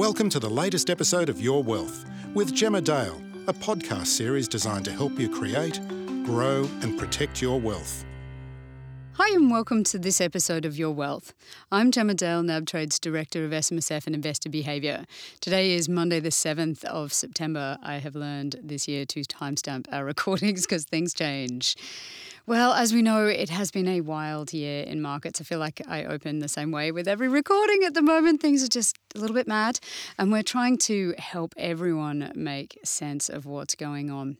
Welcome to the latest episode of Your Wealth with Gemma Dale, a podcast series designed to help you create, grow, and protect your wealth. Hi, and welcome to this episode of Your Wealth. I'm Gemma Dale, NabTrade's Director of SMSF and Investor Behaviour. Today is Monday, the 7th of September. I have learned this year to timestamp our recordings because things change. Well, as we know, it has been a wild year in markets. I feel like I open the same way with every recording at the moment. Things are just a little bit mad, and we're trying to help everyone make sense of what's going on.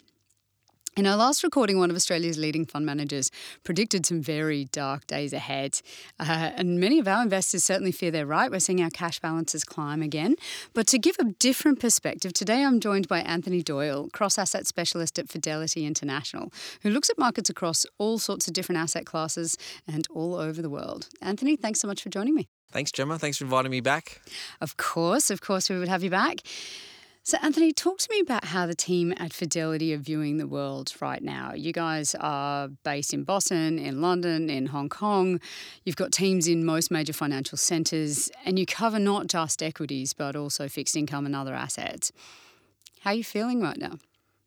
In our last recording, one of Australia's leading fund managers predicted some very dark days ahead. Uh, and many of our investors certainly fear they're right. We're seeing our cash balances climb again. But to give a different perspective, today I'm joined by Anthony Doyle, cross asset specialist at Fidelity International, who looks at markets across all sorts of different asset classes and all over the world. Anthony, thanks so much for joining me. Thanks, Gemma. Thanks for inviting me back. Of course, of course, we would have you back. So, Anthony, talk to me about how the team at Fidelity are viewing the world right now. You guys are based in Boston, in London, in Hong Kong. You've got teams in most major financial centres, and you cover not just equities, but also fixed income and other assets. How are you feeling right now?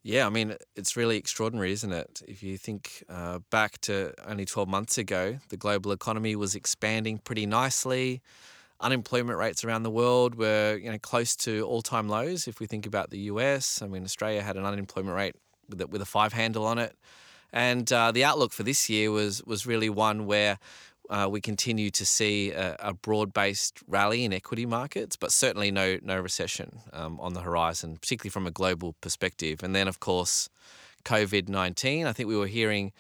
Yeah, I mean, it's really extraordinary, isn't it? If you think uh, back to only 12 months ago, the global economy was expanding pretty nicely unemployment rates around the world were you know close to all-time lows. If we think about the US, I mean Australia had an unemployment rate with a, with a five handle on it, and uh, the outlook for this year was was really one where. Uh, we continue to see a, a, broad-based rally in equity markets, but certainly no no recession um, on the horizon, particularly from a global perspective. And then, of course, COVID nineteen. I think we were hearing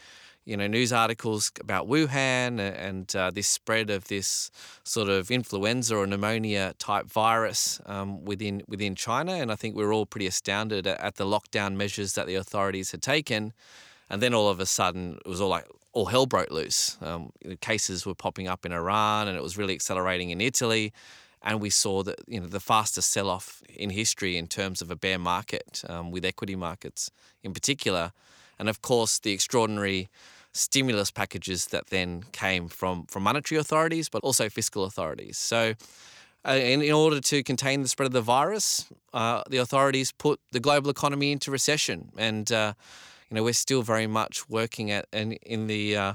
you know, news articles about Wuhan and uh, this spread of this sort of influenza or pneumonia type virus um, within within China, and I think we are all pretty astounded at, at, the lockdown measures that the authorities had taken, and then all of a sudden it was all like all hell broke loose. Um, cases were popping up in Iran, and it was really accelerating in Italy. And we saw that you know the fastest sell-off in history in terms of a bear market, um, with equity markets in particular and of course the extraordinary stimulus packages that then came from, from monetary authorities, but also fiscal authorities. So, uh, in, in, order to contain the spread of the virus, uh, the authorities put the global economy into recession, and uh, you know we're still very much working at in, in the uh,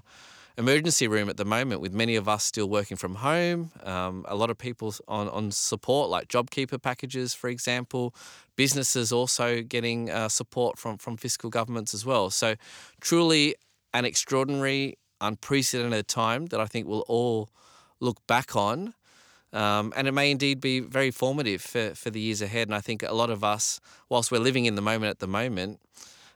emergency room at the moment, with many of us still working from home. Um, a lot of people on, on support, like JobKeeper packages, for example. Businesses also getting uh, support from, from fiscal governments as well. So, truly an extraordinary, unprecedented time that I think we'll all look back on. Um, and it may indeed be very formative for, for the years ahead. And I think a lot of us, whilst we're living in the moment at the moment,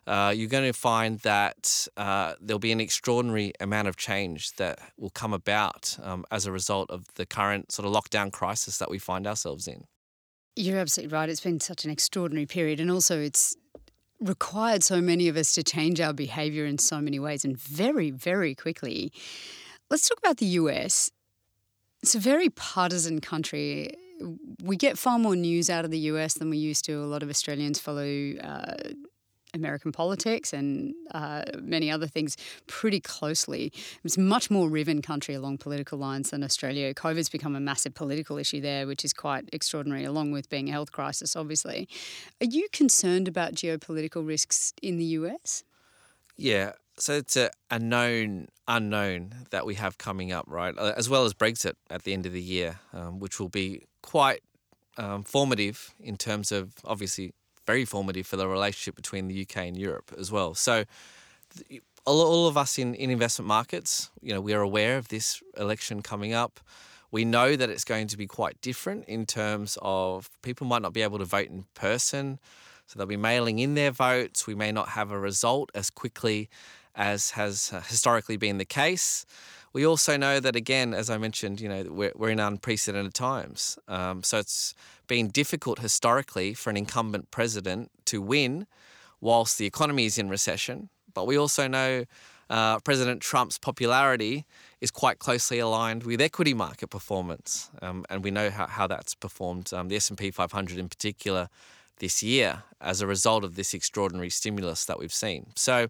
uh, you're going to find that uh, there'll be an extraordinary amount of change that will come about um, as a result of the current sort of lockdown crisis that we find ourselves in. You're absolutely right. It's been such an extraordinary period. And also, it's required so many of us to change our behavior in so many ways and very, very quickly. Let's talk about the US. It's a very partisan country. We get far more news out of the US than we used to. A lot of Australians follow uh, American politics and uh, many other things pretty closely. It's much more riven country along political lines than Australia. COVID's become a massive political issue there, which is quite extraordinary, along with being a health crisis, obviously. Are you concerned about geopolitical risks in the US? Yeah, so it's a, a, known unknown that we have coming up, right? Uh, as well as Brexit at the end of the year, um, which will be quite um, formative in terms of obviously very formative for the relationship between the UK and Europe as well. So, all of us in, in investment markets, you know, we are aware of this election coming up. We know that it's going to be quite different in terms of people might not be able to vote in person, so they'll be mailing in their votes. We may not have a result as quickly as has uh, historically been the case. We also know that, again, as I mentioned, you know, we're, we're in unprecedented times. Um, so it's been difficult historically for an incumbent president to win whilst the economy is in recession. But we also know uh, President Trump's popularity is quite closely aligned with equity market performance, um, and we know how, how that's performed. Um, the S and P 500 in particular this year as a result of this extraordinary stimulus that we've seen. So,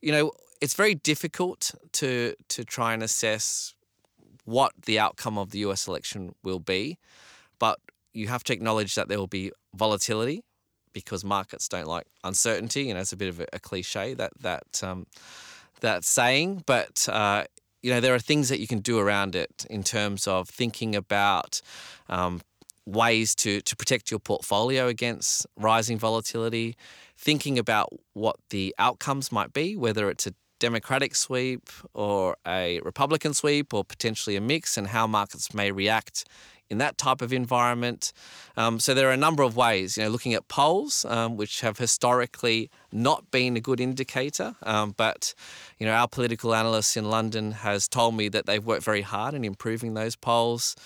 you know, it's very difficult to to try and assess what the outcome of the US election will be. But you have to acknowledge that there will be volatility because markets don't like uncertainty. You know, it's a bit of a, a cliche that that um, that saying, but uh, you know there are things that you can do around it in terms of thinking about um, ways to to protect your portfolio against rising volatility, thinking about what the outcomes might be, whether it's a Democratic sweep or a Republican sweep or potentially a mix, and how markets may react in that type of environment. Um, so there are a number of ways, you know, looking at polls, um, which have historically not been a good indicator. Um, but, you know, our political analyst in London has told me that they've worked very hard in improving those polls.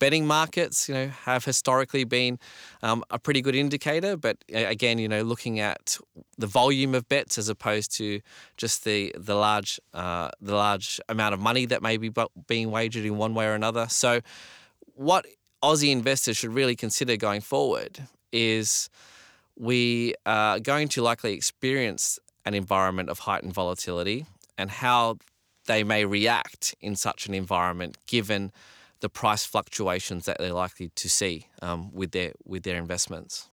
Betting markets, you know, have historically been um, a pretty good indicator, but again, you know, looking at the volume of bets as opposed to just the the large uh, the large amount of money that may be being wagered in one way or another. So, what Aussie investors should really consider going forward is we are going to likely experience an environment of heightened volatility and how they may react in such an environment given the price fluctuations that they're likely to see um, with their with their investments.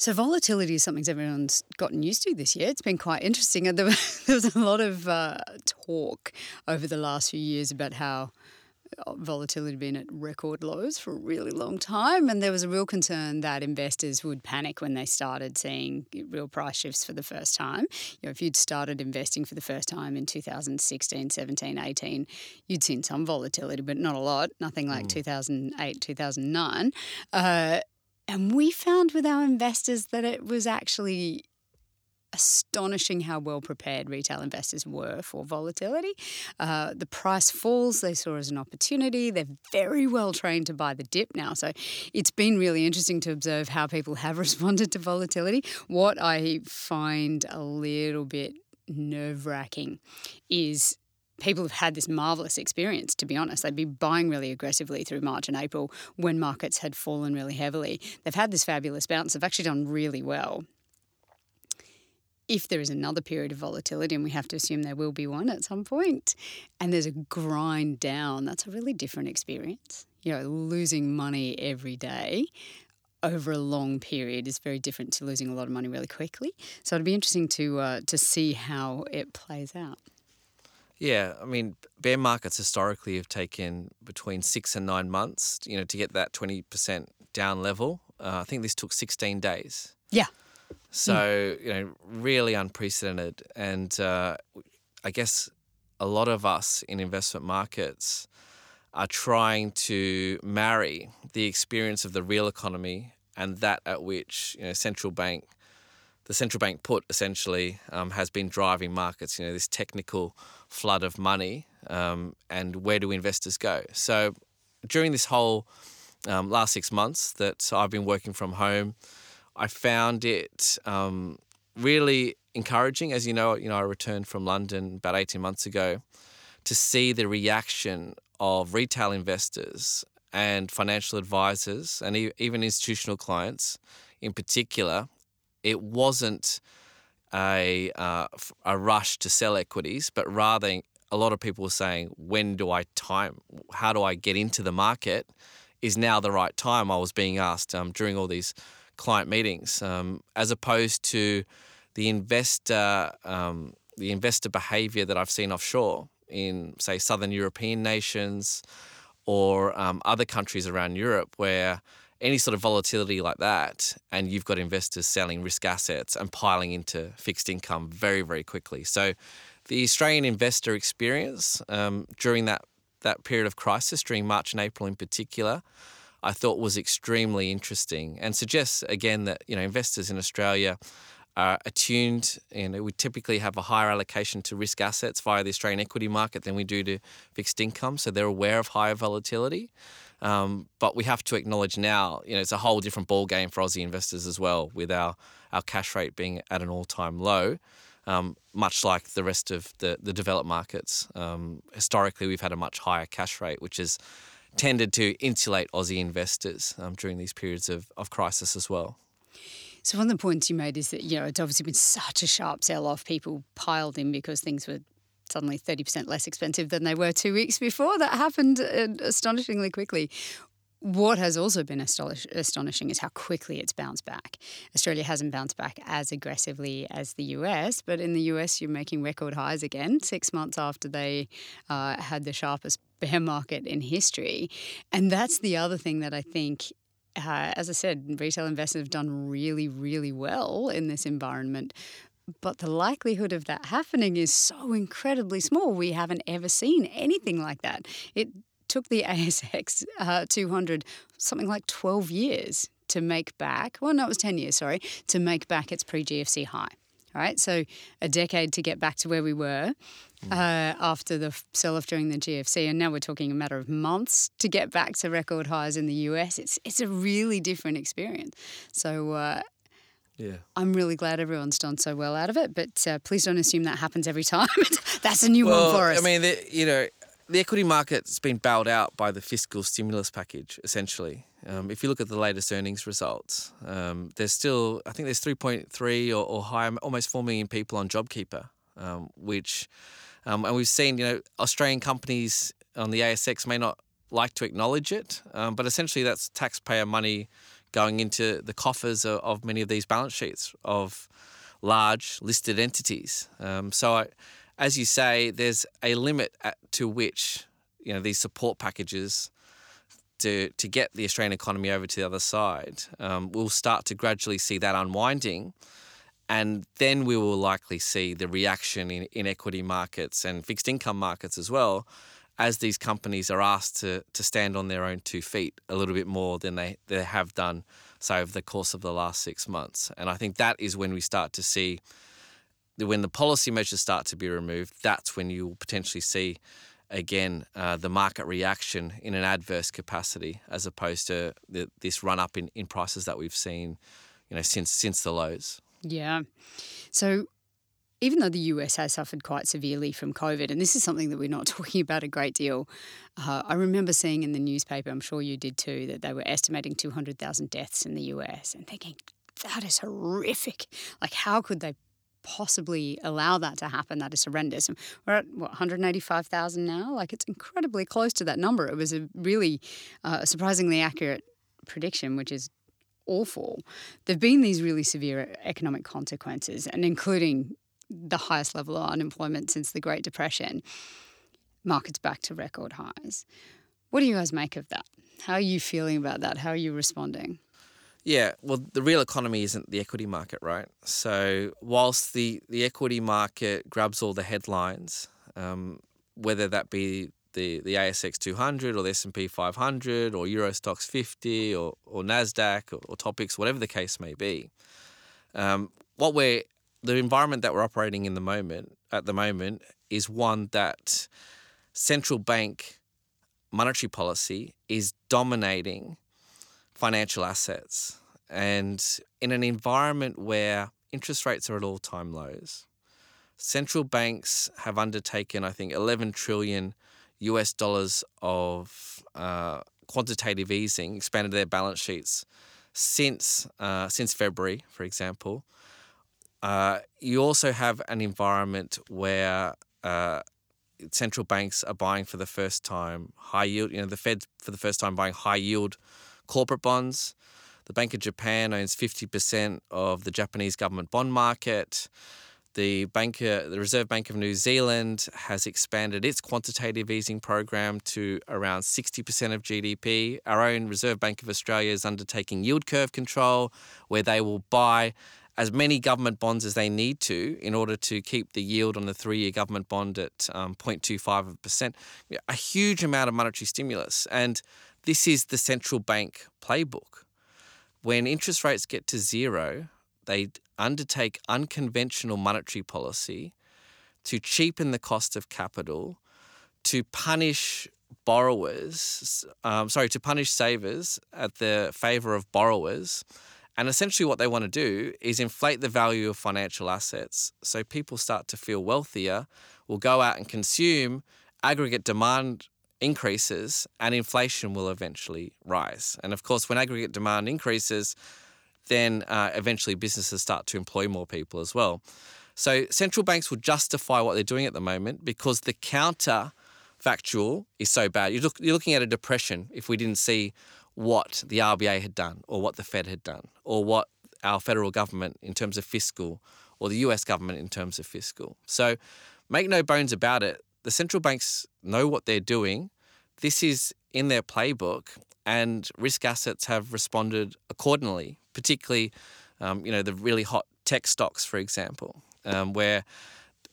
So volatility is something everyone's gotten used to this year. It's been quite interesting. There was a lot of uh, talk over the last few years about how volatility had been at record lows for a really long time, and there was a real concern that investors would panic when they started seeing real price shifts for the first time. You know, if you'd started investing for the first time in 2016, 17, 18, you'd seen some volatility, but not a lot, nothing like mm. 2008, 2009. Uh, and we found with our investors that it was actually astonishing how well prepared retail investors were for volatility. Uh, the price falls they saw as an opportunity. They're very well trained to buy the dip now. So it's been really interesting to observe how people have responded to volatility. What I find a little bit nerve wracking is people have had this marvelous experience, to be honest. They'd be buying really aggressively through March and April when markets had fallen really heavily. They've had this fabulous bounce. They've actually done really well if there is another period of volatility, and we have to assume there will be one at some point, and there's a grind down, that's a really different experience. You know, losing money every day over a long period is very different to losing a lot of money really quickly. So it'd be interesting to uh, to see how it plays out. Yeah, I mean, bear markets historically have taken between six and nine months, you know, to get that twenty percent down level. Uh, I think this took sixteen days. Yeah. So, mm. you know, really unprecedented. And uh, I guess a lot of us in investment markets are trying to marry the experience of the real economy and that at which, you know, central bank, the central bank put essentially um, has been driving markets, you know, this technical flood of money um, and where do investors go? So during this whole um, last six months that I've been working from home, I found it um, really encouraging. As you know, you know, I returned from London about eighteen months ago to see the reaction of retail investors and financial advisors and even institutional clients in particular. It wasn't a uh, a rush to sell equities, but rather a lot of people were saying, "When do I time? How do I get into the market? Is now the right time?" I was being asked um, during all these client meetings, um, as opposed to the investor um, the investor behaviour that I've seen offshore in say southern European nations or um, other countries around Europe where any sort of volatility like that, and you've got investors selling risk assets and piling into fixed income very, very quickly. So, the Australian investor experience um, during that that period of crisis, during March and April in particular, I thought was extremely interesting and suggests again that you know investors in Australia are attuned and we typically have a higher allocation to risk assets via the Australian equity market than we do to fixed income, so they're aware of higher volatility. Um, but we have to acknowledge now, you know, it's a whole different ball game for Aussie investors as well, with our, our cash rate being at an all time low. Um, much like the rest of the, the developed markets. Um, historically, we've had a much higher cash rate, which is tended to insulate Aussie investors um, during these periods of, of crisis as well. So one of the points you made is that you know it's obviously been such a sharp sell off. People piled in because things were suddenly thirty percent less expensive than they were two weeks before. That happened astonishingly quickly. what has also been astonish- astonishing is how quickly it's bounced back. Australia hasn't bounced back as aggressively as the US, but in the US, you're making record highs again, six months after they uh, had the sharpest bear market in history. And that's the other thing that I think. Uh, as I said, retail investors have done really, really well in this environment but the likelihood of that happening is so incredibly small. We haven't ever seen anything like that. It took the ASX uh, 200 something like 12 years to make back, well, no, it was 10 years, sorry, to make back its pre GFC high. All right, so a decade to get back to where we were mm. uh, after the sell off during the GFC, and now we're talking a matter of months to get back to record highs in the US. It's it's a really different experience. So uh, yeah. I'm really glad everyone's done so well out of it, but uh, please don't assume that happens every time. That's a new well, one for us. I mean, the, you know, the equity market's been bailed out by the fiscal stimulus package, essentially. Um, if you look at the latest earnings results, um, there's still, I think there's 3.3 or, or higher, almost 4 million people on JobKeeper, um, which, um, and we've seen, you know, Australian companies on the ASX may not like to acknowledge it, um, but essentially that's taxpayer money going into the coffers of, of many of these balance sheets of large listed entities. Um, so I, as you say, there's a limit at, to which you know these support packages to to get the Australian economy over to the other side. Um, we'll start to gradually see that unwinding, and then we will likely see the reaction in, in equity markets and fixed income markets as well. As these companies are asked to, to stand on their own two feet a little bit more than they, they have done, say, over the course of the last six months. And I think that is when we start to see when the policy measures start to be removed, that's when you will potentially see again uh, the market reaction in an adverse capacity, as opposed to the, this run up in, in prices that we've seen, you know, since since the lows. Yeah. So even though the US has suffered quite severely from COVID, and this is something that we're not talking about a great deal, uh, I remember seeing in the newspaper, I'm sure you did too, that they were estimating 200,000 deaths in the US and thinking, that is horrific. Like, how could they possibly allow that to happen. That is horrendous. And we're at what 185,000 now. Like it's incredibly close to that number. It was a really uh, surprisingly accurate prediction, which is awful. There've been these really severe economic consequences, and including the highest level of unemployment since the Great Depression. Markets back to record highs. What do you guys make of that? How are you feeling about that? How are you responding? Yeah, well, the real economy isn't the equity market, right? So, whilst the, the equity market grabs all the headlines, um, whether that be the, the ASX 200 or the S&P 500 or Euro Stoxx 50 or, or NASDAQ or, or TOPIX, whatever the case may be, um, what we're, the environment that we're operating in the moment, at the moment, is one that central bank monetary policy is dominating financial assets. And in an environment where interest rates are at all time lows, central banks have undertaken, I think, 11 trillion US dollars of uh, quantitative easing, expanded their balance sheets since uh, since February, for example. Uh, you also have an environment where uh, central banks are buying for the first time high yield. You know, the Fed for the first time buying high yield corporate bonds. The Bank of Japan owns 50% of the Japanese government bond market. The, Bank, the Reserve Bank of New Zealand has expanded its quantitative easing program to around 60% of GDP. Our own Reserve Bank of Australia is undertaking yield curve control, where they will buy as many government bonds as they need to in order to keep the yield on the three year government bond at um, 0.25%. A huge amount of monetary stimulus. And this is the central bank playbook. When interest rates get to zero, they undertake unconventional monetary policy to cheapen the cost of capital, to punish borrowers, um, sorry, to punish savers at the favour of borrowers. And essentially, what they want to do is inflate the value of financial assets so people start to feel wealthier, will go out and consume, aggregate demand increases and inflation will eventually rise. And of course, when aggregate demand increases, then uh, eventually businesses start to employ more people as well. So central banks will justify what they're doing at the moment because the counter factual is so bad. You're, look, you're looking at a depression if we didn't see what the RBA had done or what the Fed had done or what our federal government in terms of fiscal or the US government in terms of fiscal. So make no bones about it, the central banks know what they're doing. This is in their playbook, and risk assets have responded accordingly, particularly, um, you know, the really hot tech stocks, for example, um, where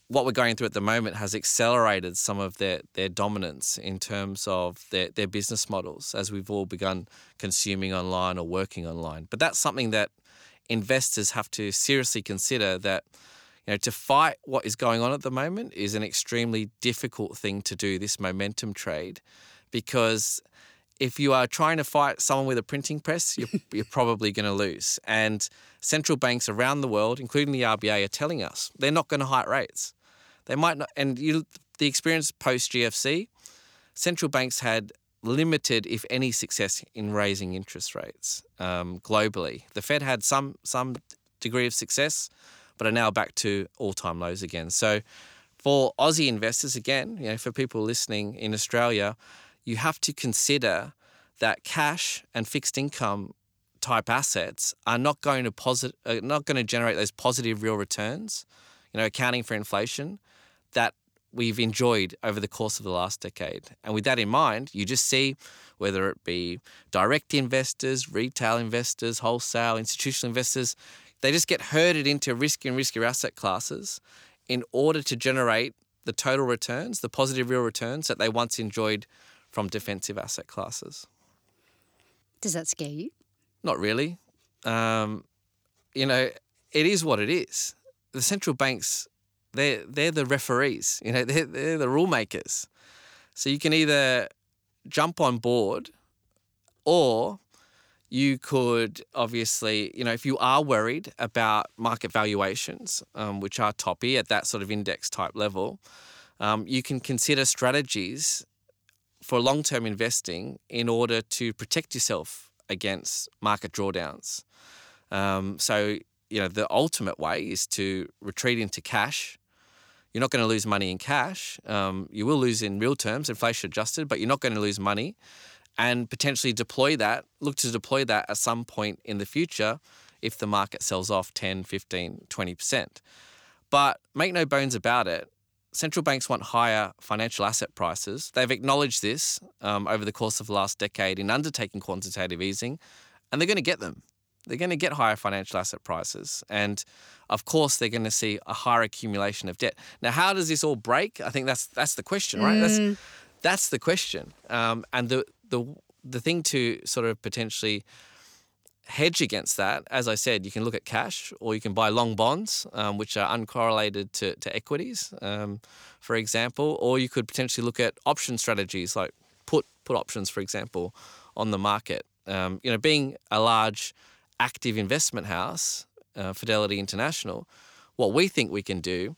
what we're going through at the moment has accelerated some of their, their dominance in terms of their, their business models as we've all begun consuming online or working online. But that's something that investors have to seriously consider that you know to fight what is going on at the moment is an extremely difficult thing to do this momentum trade because if you are trying to fight someone with a printing press, you're, you're probably going to lose. And central banks around the world, including the RBA, are telling us they're not going to hike rates. They might not, and you, the experience post GFC, central banks had limited, if any, success in raising interest rates um, globally. The Fed had some some degree of success, but are now back to all time lows again. So, for Aussie investors, again, you know, for people listening in Australia, you have to consider that cash and fixed income type assets are not going to posit- uh, not going to generate those positive real returns, you know, accounting for inflation that we've enjoyed over the course of the last decade. And with that in mind, you just see whether it be direct investors, retail investors, wholesale, institutional investors, they just get herded into risky and riskier asset classes in order to generate the total returns, the positive real returns that they once enjoyed from defensive asset classes. Does that scare you? Not really. Um, you know, it is what it is. The central banks they're they're the referees. You know, they're, they're the rule makers. So you can either jump on board, or you could obviously, you know, if you are worried about market valuations, um, which are toppy at that sort of index type level, um, you can consider strategies for long term investing in order to protect yourself against market drawdowns. Um, so, you know, the ultimate way is to retreat into cash you're not going to lose money in cash. Um, you will lose in real terms, inflation adjusted, but you're not going to lose money and potentially deploy that, look to deploy that at some point in the future if the market sells off 10, 15, 20%. But make no bones about it, central banks want higher financial asset prices. They've acknowledged this um, over the course of the last decade in undertaking quantitative easing, and they're going to get them they're going to get higher financial asset prices. And of course, they're going to see a higher accumulation of debt. Now, how does this all break? I think that's that's the question, right? Mm. That's that's the question. Um, and the the the thing to sort of potentially hedge against that, as I said, you can look at cash or you can buy long bonds, um, which are uncorrelated to, to equities, um, for example, or you could potentially look at option strategies like put put options, for example, on the market. Um, you know, being a large active investment house, uh, Fidelity International, what we think we can do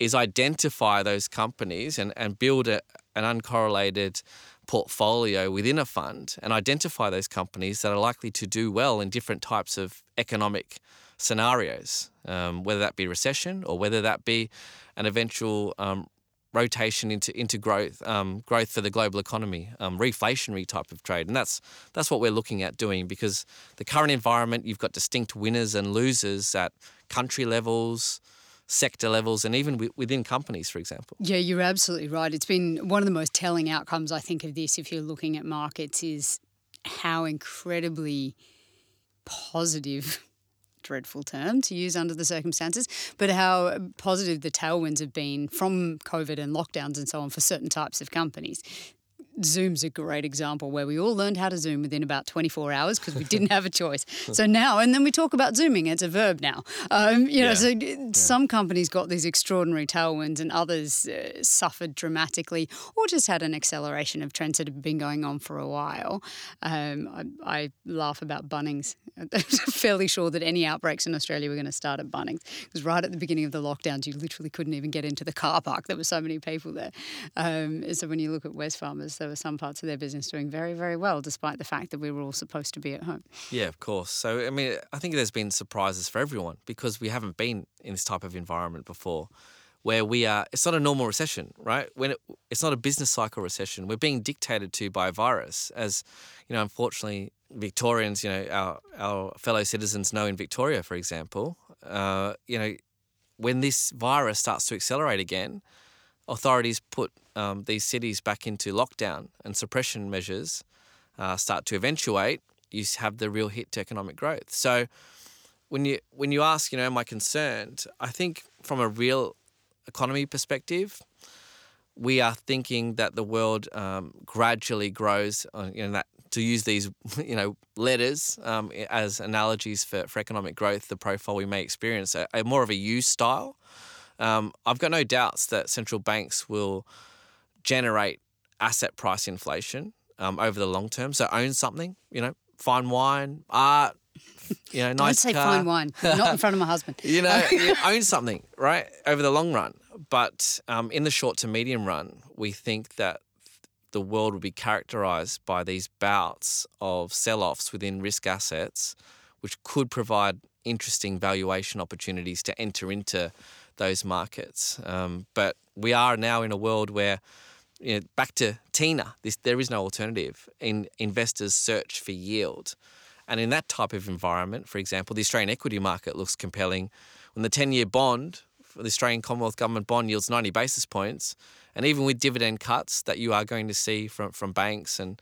is identify those companies and, and build a, an uncorrelated portfolio within a fund and identify those companies that are likely to do well in different types of economic scenarios, um, whether that be recession or whether that be an eventual um, rotation into into growth um, growth for the global economy, um, reflationary type of trade, and that's that's what we're looking at doing because the current environment you've got distinct winners and losers at country levels. Sector levels and even within companies, for example. Yeah, you're absolutely right. It's been one of the most telling outcomes, I think, of this, if you're looking at markets, is how incredibly positive dreadful term to use under the circumstances, but how positive the tailwinds have been from COVID and lockdowns and so on for certain types of companies. Zoom's a great example where we all learned how to Zoom within about 24 hours because we didn't have a choice. So now, and then we talk about Zooming, it's a verb now. Um, you know, yeah. so yeah. some companies got these extraordinary tailwinds and others uh, suffered dramatically or just had an acceleration of trends that have been going on for a while. Um, I, I, laugh about Bunnings. I'm fairly sure that any outbreaks in Australia were going to start at Bunnings because right at the beginning of the lockdowns, you literally couldn't even get into the car park. There were so many people there. Um, so when you look at Wesfarmers, there were some parts of their business doing very, very well, despite the fact that we were all supposed to be at home. Yeah, of course. So, I mean, I think there's been surprises for everyone because we haven't been in this type of environment before where we are. It's not a normal recession, right? When it, it's not a business cycle recession, we're being dictated to by a virus. As you know, unfortunately, Victorians, you know, our our fellow citizens know in Victoria, for example, uh, you know, when this virus starts to accelerate again, authorities put um, these cities back into lockdown and suppression measures uh, start to eventuate. You have the real hit to economic growth. So when you when you ask, you know, am I concerned? I think from a real economy perspective, we are thinking that the world um, gradually grows. Uh, you know, that to use these, you know, letters um, as analogies for, for economic growth, the profile we may experience, a, a more of a U style. Um, I've got no doubts that central banks will generate asset price inflation um, over the long term. So own something, you know, fine wine, art, you know, nice Don't say car. fine wine, not in front of my husband. You know, you own something, right, over the long run. But um, in the short to medium run, we think that the world will be characterized by these bouts of sell offs within risk assets, which could provide interesting valuation opportunities to enter into those markets. Um, but we are now in a world where, you know, back to Tina, this, there is no alternative. In investors search for yield. And in that type of environment, for example, the Australian equity market looks compelling. When the 10 year bond the Australian Commonwealth Government bond yields 90 basis points, and even with dividend cuts that you are going to see from, from banks and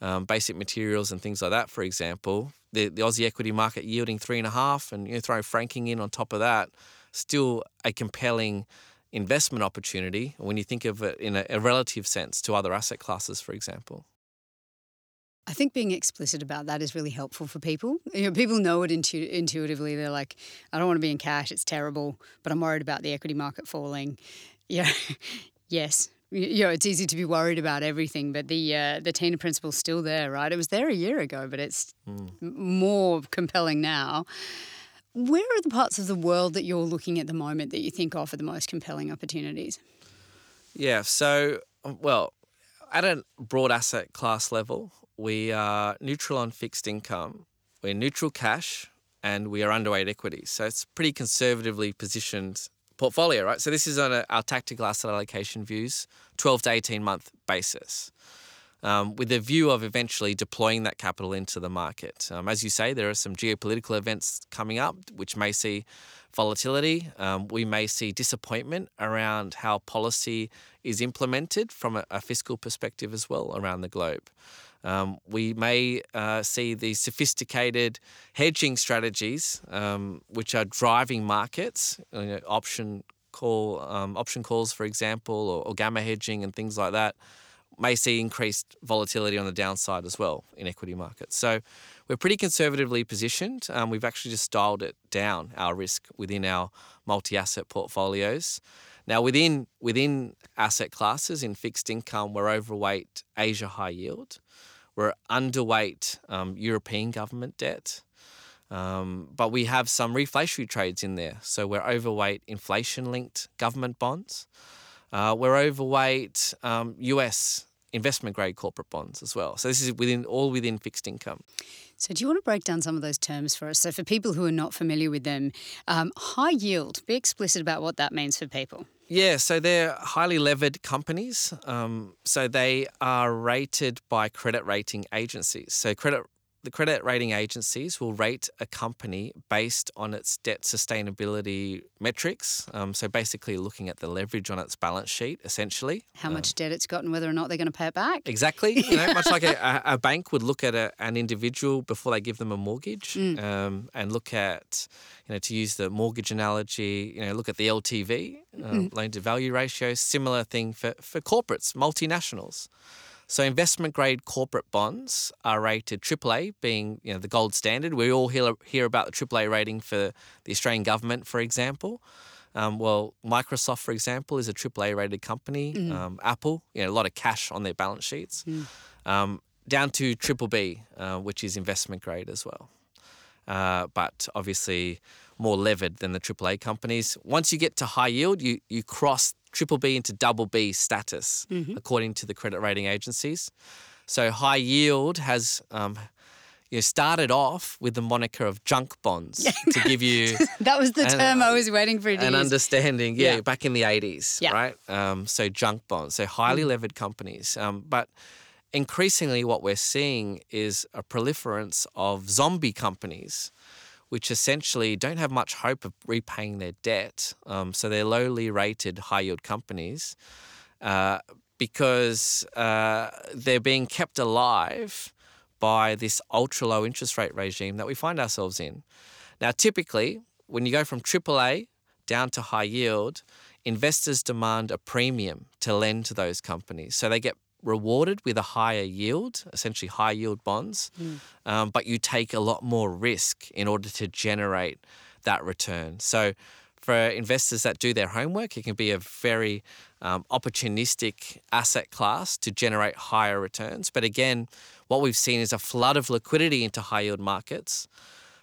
um, basic materials and things like that, for example, the, the Aussie equity market yielding three and a half, and you know, throw franking in on top of that, still a compelling investment opportunity when you think of it in a, a relative sense to other asset classes, for example. I think being explicit about that is really helpful for people. You know, people know it intu- intuitively. They're like, I don't want to be in cash; it's terrible. But I'm worried about the equity market falling. Yeah, yes. You know, it's easy to be worried about everything, but the uh, the Tina principle's still there, right? It was there a year ago, but it's mm. more compelling now. Where are the parts of the world that you're looking at the moment that you think offer the most compelling opportunities? Yeah, so well, at a broad asset class level, we are neutral on fixed income, we're neutral cash, and we are underweight equity. So it's pretty conservatively positioned portfolio, right? So this is on a, our tactical asset allocation views, 12 to 18 month basis. Um, with a view of eventually deploying that capital into the market. Um, as you say, there are some geopolitical events coming up which may see volatility. Um, we may see disappointment around how policy is implemented from a, a fiscal perspective as well around the globe. Um, we may uh, see these sophisticated hedging strategies, um, which are driving markets, you know, option call, um, option calls, for example, or, or gamma hedging and things like that, may see increased volatility on the downside as well in equity markets. So we're pretty conservatively positioned. Um, we've actually just dialed it down our risk within our multi-asset portfolios. Now, within within asset classes in fixed income, we're overweight Asia high yield. We're underweight um, European government debt. Um, but we have some reflationary trades in there. So we're overweight inflation linked government bonds. Uh, we're overweight um, US investment grade corporate bonds as well. So this is within all within fixed income. So, do you want to break down some of those terms for us? So, for people who are not familiar with them, um, high yield, be explicit about what that means for people. Yeah, so they're highly levered companies. Um, so they are rated by credit rating agencies. So credit the credit rating agencies will rate a company based on its debt sustainability metrics. Um, so basically, looking at the leverage on its balance sheet, essentially. How much um, debt it's got and whether or not they're going to pay it back. Exactly. You know, much like a, a, bank would look at a, an individual before they give them a mortgage mm. um, and look at, you know, to use the mortgage analogy, you know, look at the LTV, mm. loan to value ratio. Similar thing for, for corporates, multinationals. So investment grade corporate bonds are rated AAA, being you know the gold standard. We all hear hear about the AAA rating for the Australian government, for example. Um, well, Microsoft, for example, is a AAA rated company. Mm. Um, Apple, you know, a lot of cash on their balance sheets. Mm. Um, down to triple B, uh, which is investment grade as well. Uh, but obviously more levered than the AAA companies. Once you get to high yield, you you cross triple B into double B status, mm-hmm. according to the credit rating agencies. So high yield has um, you know, started off with the moniker of junk bonds to give you That was the And, term I was waiting for to an use. understanding. Yeah, Yeah. back in the 80s, Yeah. right? Um, so junk bonds, so highly Mm. levered companies. Um, but increasingly, what we're seeing is a proliferance of zombie companies, which essentially don't have much hope of repaying their debt. Um, so they're lowly rated high yield companies uh, because uh, they're being kept alive by this ultra low interest rate regime that we find ourselves in. Now, typically, when you go from AAA down to high yield, investors demand a premium to lend to those companies. So they get rewarded with a higher yield, essentially high yield bonds, um, but you take a lot more risk in order to generate that return. So for investors that do their homework, it can be a very um, opportunistic asset class to generate higher returns. But again, what we've seen is a flood of liquidity into high yield markets.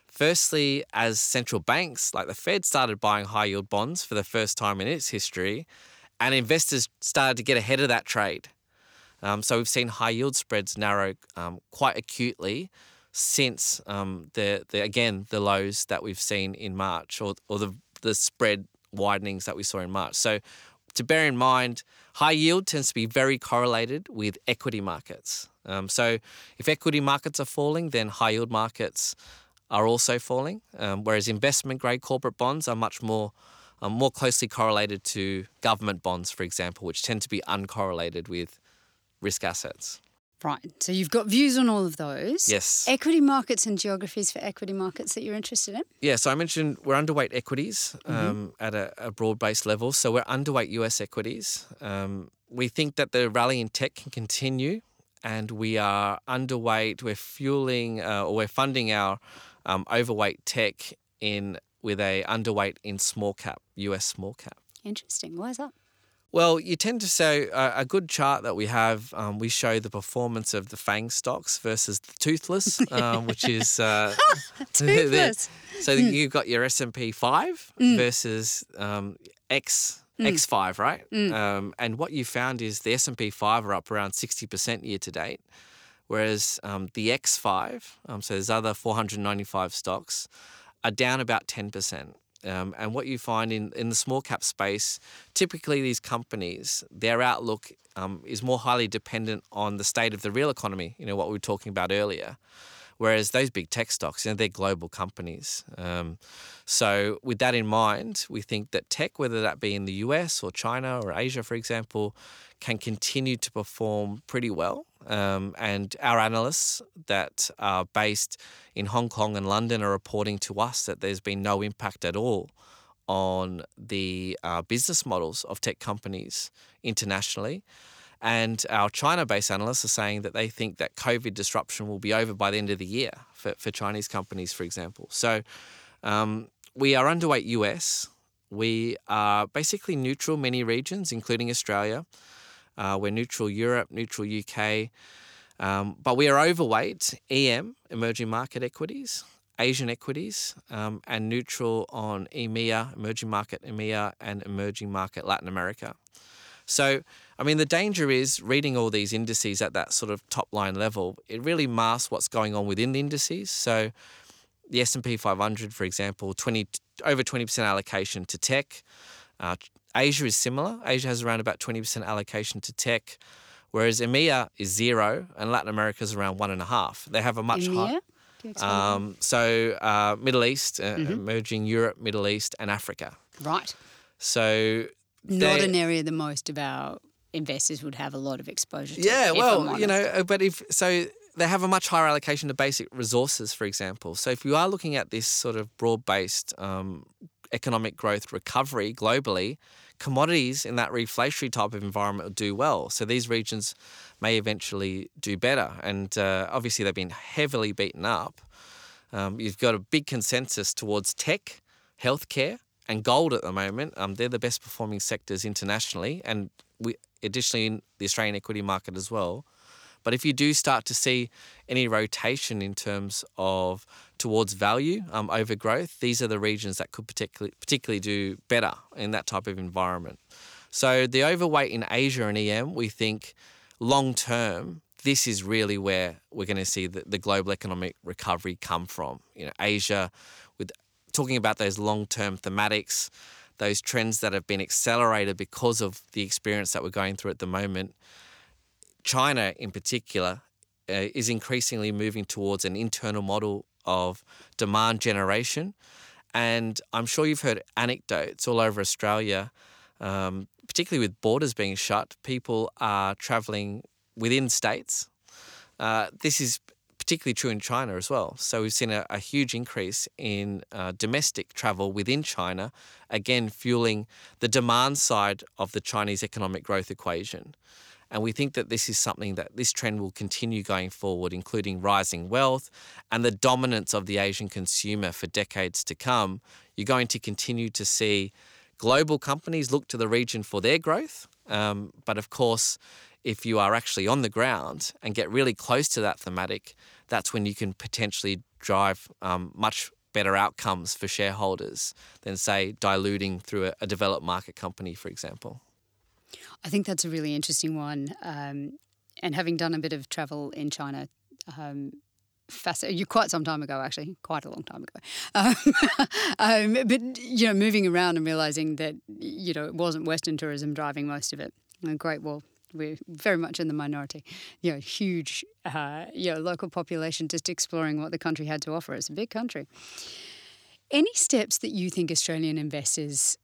Firstly, as central banks like the Fed started buying high yield bonds for the first time in its history, and investors started to get ahead of that trade. Um, so we've seen high yield spreads narrow um, quite acutely since um, the, the again the lows that we've seen in March or or the the spread widenings that we saw in March. So to bear in mind, high yield tends to be very correlated with equity markets. Um, so if equity markets are falling, then high yield markets are also falling. Um, whereas investment grade corporate bonds are much more um, more closely correlated to government bonds, for example, which tend to be uncorrelated with risk assets. Right. So you've got views on all of those. Yes. Equity markets and geographies for equity markets that you're interested in. Yeah, so I mentioned we're underweight equities um, at a, a broad based level. So we're underweight US equities. Um, we think that the rally in tech can continue, and we are underweight. We're fueling uh, or we're funding our um, overweight tech in with a underweight in small cap, US small cap. Interesting. Why is that? Well, you tend to say uh, a good chart that we have. Um, we show the performance of the FANG stocks versus the toothless, um, which is uh, Toothless. so you've got your S and P five versus um, X X five, right? Um, and what you found is the S and P five are up around sixty percent year to date, whereas um, the X five, um, so there's other four hundred ninety five stocks, are down about ten percent. Um, and what you find in, in the small cap space, typically these companies, their outlook um, is more highly dependent on the state of the real economy, you know, what we were talking about earlier. Whereas those big tech stocks, you know, they're global companies. Um, so with that in mind, we think that tech, whether that be in the US or China or Asia, for example, can continue to perform pretty well. Um, and our analysts that are based in Hong Kong and London are reporting to us that there's been no impact at all on the uh, business models of tech companies internationally. And our China based analysts are saying that they think that COVID disruption will be over by the end of the year for, for Chinese companies, for example. So um, we are underweight US. We are basically neutral many regions, including Australia. Uh, we're neutral Europe, neutral UK. Um, but we are overweight EM, emerging market equities, Asian equities, um, and neutral on EMEA, emerging market EMEA, and emerging market Latin America. So, I mean, the danger is reading all these indices at that sort of top line level. It really masks what's going on within the indices. So, the S and P 500, for example, 20 over 20% allocation to tech. Uh, Asia is similar. Asia has around about 20% allocation to tech, whereas EMEA is zero and Latin America is around one and a half. They have a much higher. Can you explain Um, so, uh, Middle East, uh, Mm-hmm. emerging Europe, Middle East, and Africa. Right. So, Not they- an area that most of our investors would have a lot of exposure to. Yeah, well, you know, but if so, they have a much higher allocation to basic resources, for example. So if you are looking at this sort of broad-based um, economic growth recovery globally, commodities in that reflationary type of environment will do well. So these regions may eventually do better, and uh, obviously they've been heavily beaten up. Um, you've got a big consensus towards tech, healthcare, and gold at the moment. Um, they're the best performing sectors internationally, and we additionally in the Australian equity market as well. But if you do start to see any rotation in terms of towards value um, over growth, these are the regions that could particularly particularly do better in that type of environment. So the overweight in Asia and EM, we think long term this is really where we're going to see the, the global economic recovery come from. You know, Asia, with talking about those long-term thematics, those trends that have been accelerated because of the experience that we're going through at the moment. China, in particular, uh, is increasingly moving towards an internal model of demand generation. And I'm sure you've heard anecdotes all over Australia, um, particularly with borders being shut, people are travelling within states. Uh, this is particularly true in China as well. So we've seen a, a huge increase in uh, domestic travel within China, again, fueling the demand side of the Chinese economic growth equation. And we think that this is something that this trend will continue going forward, including rising wealth and the dominance of the Asian consumer for decades to come. You're going to continue to see global companies look to the region for their growth. Um, but of course, if you are actually on the ground and get really close to that thematic, that's when you can potentially drive um, much better outcomes for shareholders than, say, diluting through a, a developed market company, for example. I think that's a really interesting one. Um, and having done a bit of travel in China, um, fascinating. Quite some time ago, actually, quite a long time ago. Um, um, but you know, moving around and realizing that you know it wasn't Western tourism driving most of it. And great, well, we're very much in the minority. You know, huge, uh, you know, local population just exploring what the country had to offer. It's a big country. Any steps that you think Australian investors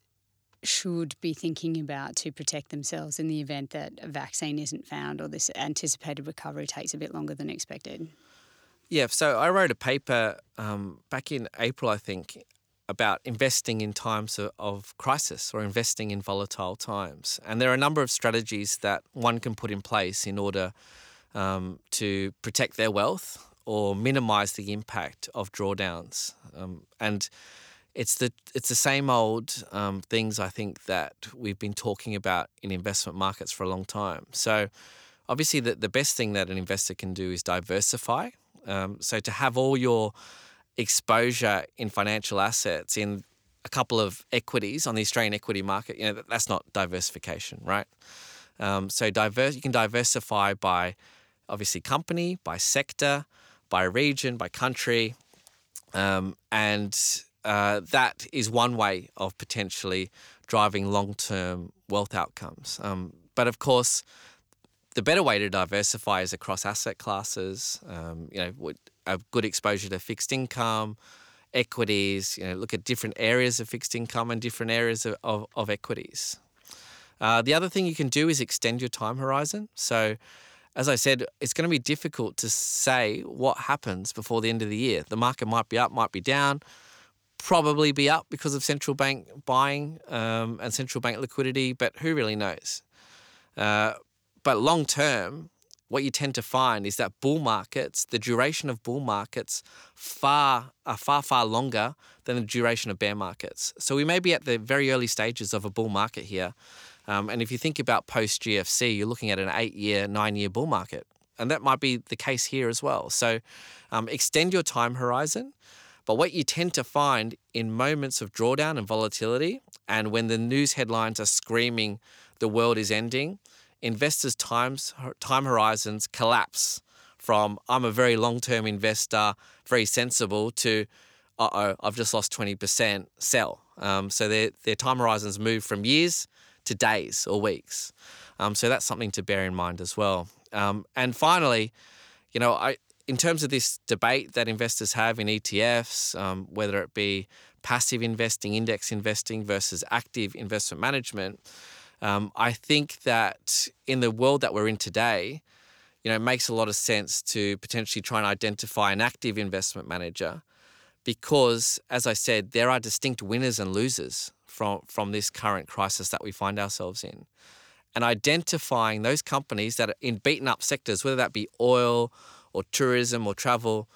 should be thinking about to protect themselves in the event that a vaccine isn't found or this anticipated recovery takes a bit longer than expected? Yeah, so I wrote a paper um, back in April, I think, about investing in times of, crisis or investing in volatile times. And there are a number of strategies that one can put in place in order um, to protect their wealth or minimize the impact of drawdowns. Um, and it's the it's the same old um, things I think that we've been talking about in investment markets for a long time. So obviously the, the best thing that an investor can do is diversify. Um, so to have all your exposure in financial assets in a couple of equities on the Australian equity market, you know that's not diversification, right? Um, so diverse, you can diversify by obviously company, by sector, by region, by country, um, and uh, that is one way of potentially driving long term wealth outcomes. Um, but of course, the better way to diversify is across asset classes. Um, you know, a good exposure to fixed income, equities. You know, look at different areas of fixed income and different areas of, of, of equities. Uh, the other thing you can do is extend your time horizon. So, as I said, it's going to be difficult to say what happens before the end of the year. The market might be up, might be down probably be up because of central bank buying um, and central bank liquidity, but who really knows? Uh, but long term, what you tend to find is that bull markets, the duration of bull markets, far are far far longer than the duration of bear markets. So we may be at the very early stages of a bull market here, um, and if you think about post GFC, you're looking at an eight-year, nine-year bull market, and that might be the case here as well. So um, extend your time horizon. But what you tend to find in moments of drawdown and volatility, and when the news headlines are screaming the world is ending, investors' times, time horizons collapse from I'm a very long term investor, very sensible, to uh oh, I've just lost 20%, sell. Um, so their, their time horizons move from years to days or weeks. Um, so that's something to bear in mind as well. Um, and finally, you know, I, in terms of this debate that investors have in ETFs, um, whether it be passive investing, index investing versus active investment management, um, I think that in the world that we're in today, you know, it makes a lot of sense to potentially try and identify an active investment manager because, as I said, there are distinct winners and losers from, from this current crisis that we find ourselves in. And identifying those companies that are in beaten up sectors, whether that be oil or tourism or travel,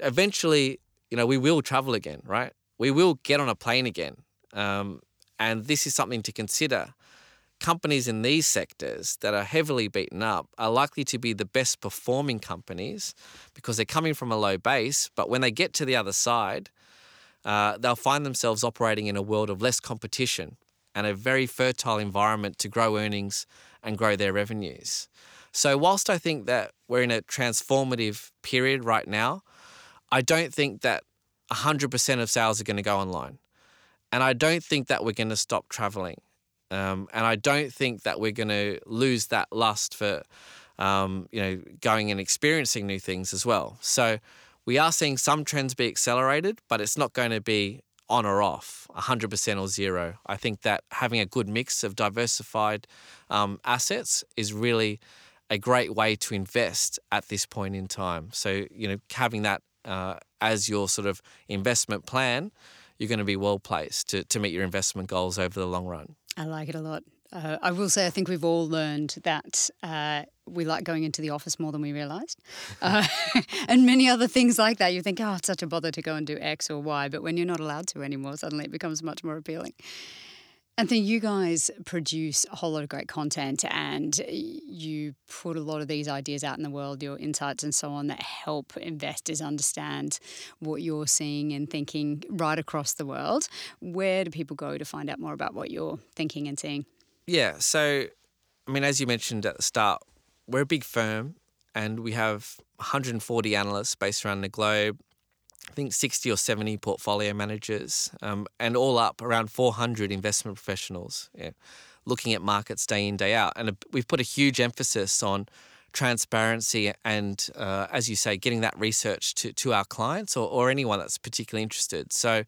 eventually, you know, we will travel again, right? We will get on a plane again. Um, and this is something to consider. Companies in these sectors that are heavily beaten up are likely to be the best performing companies because they're coming from a low base. But when they get to the other side, uh, they'll find themselves operating in a world of less competition and a very fertile environment to grow earnings and grow their revenues. So, whilst I think that we're in a transformative period right now, I don't think that 100% of sales are going to go online. And I don't think that we're going to stop traveling. Um, and I don't think that we're going to lose that lust for, um, you know, going and experiencing new things as well. So we are seeing some trends be accelerated, but it's not going to be on or off, 100% or zero. I think that having a good mix of diversified um, assets is really a great way to invest at this point in time. So, you know, having that uh, as your sort of investment plan, you're going to be well placed to, to meet your investment goals over the long run. I like it a lot. Uh, I will say, I think we've all learned that uh, we like going into the office more than we realised, uh, and many other things like that. You think, oh, it's such a bother to go and do X or Y, but when you're not allowed to anymore, suddenly it becomes much more appealing. Anthony, you guys produce a whole lot of great content and you put a lot of these ideas out in the world, your insights and so on, that help investors understand what you're seeing and thinking right across the world. Where do people go to find out more about what you're thinking and seeing? Yeah, so, I mean, as you mentioned at the start, we're a big firm and we have 140 analysts based around the globe I think 60 or 70 portfolio managers, um, and all up around 400 investment professionals yeah, looking at markets day in, day out. And we've put a huge emphasis on transparency and, uh, as you say, getting that research to, to our clients or, or anyone that's particularly interested. So,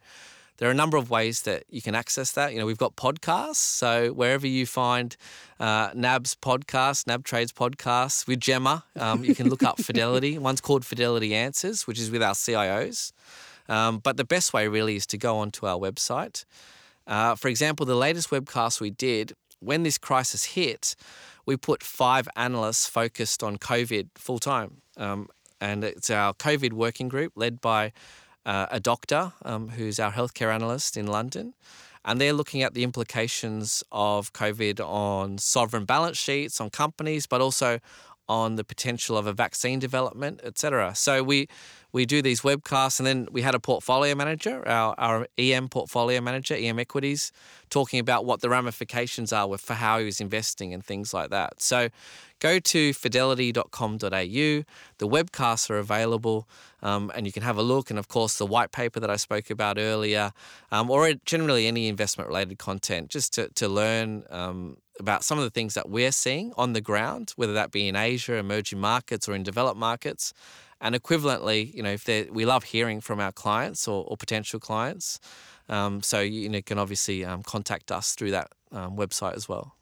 there are a number of ways that you can access that. You know, we've got podcasts. So wherever you find uh, NAB's podcast, NAB Trades podcast with Gemma, um, you can look up Fidelity. One's called Fidelity Answers, which is with our CIOs. Um, but the best way really is to go onto our website. Uh, for example, the latest webcast we did, when this crisis hit, we put five analysts focused on COVID full time. Um, and it's our COVID working group led by uh, a doctor um, who's our healthcare analyst in London. And they're looking at the implications of COVID on sovereign balance sheets, on companies, but also on the potential of a vaccine development, etc. So we we do these webcasts, and then we had a portfolio manager, our, our EM portfolio manager, EM Equities, talking about what the ramifications are with, for how he was investing and things like that. So go to fidelity.com.au. The webcasts are available, um, and you can have a look. And of course, the white paper that I spoke about earlier, um, or generally any investment related content, just to, to learn. Um, about some of the things that we're seeing on the ground, whether that be in Asia, emerging markets, or in developed markets, and equivalently, you know, if we love hearing from our clients or, or potential clients, um, so you know, can obviously um, contact us through that um, website as well.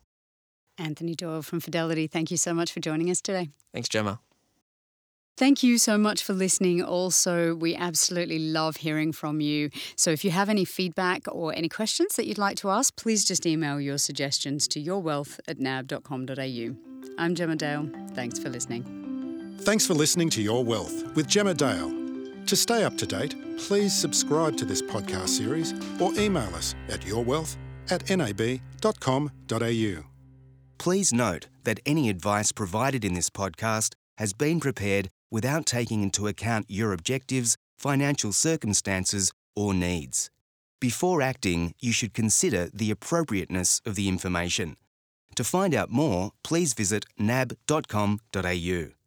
Anthony Doyle from Fidelity, thank you so much for joining us today. Thanks, Gemma. Thank you so much for listening. Also, we absolutely love hearing from you. So, if you have any feedback or any questions that you'd like to ask, please just email your suggestions to yourwealth at nab.com.au. I'm Gemma Dale. Thanks for listening. Thanks for listening to Your Wealth with Gemma Dale. To stay up to date, please subscribe to this podcast series or email us at yourwealth at nab.com.au. Please note that any advice provided in this podcast has been prepared without taking into account your objectives, financial circumstances, or needs. Before acting, you should consider the appropriateness of the information. To find out more, please visit nab.com.au.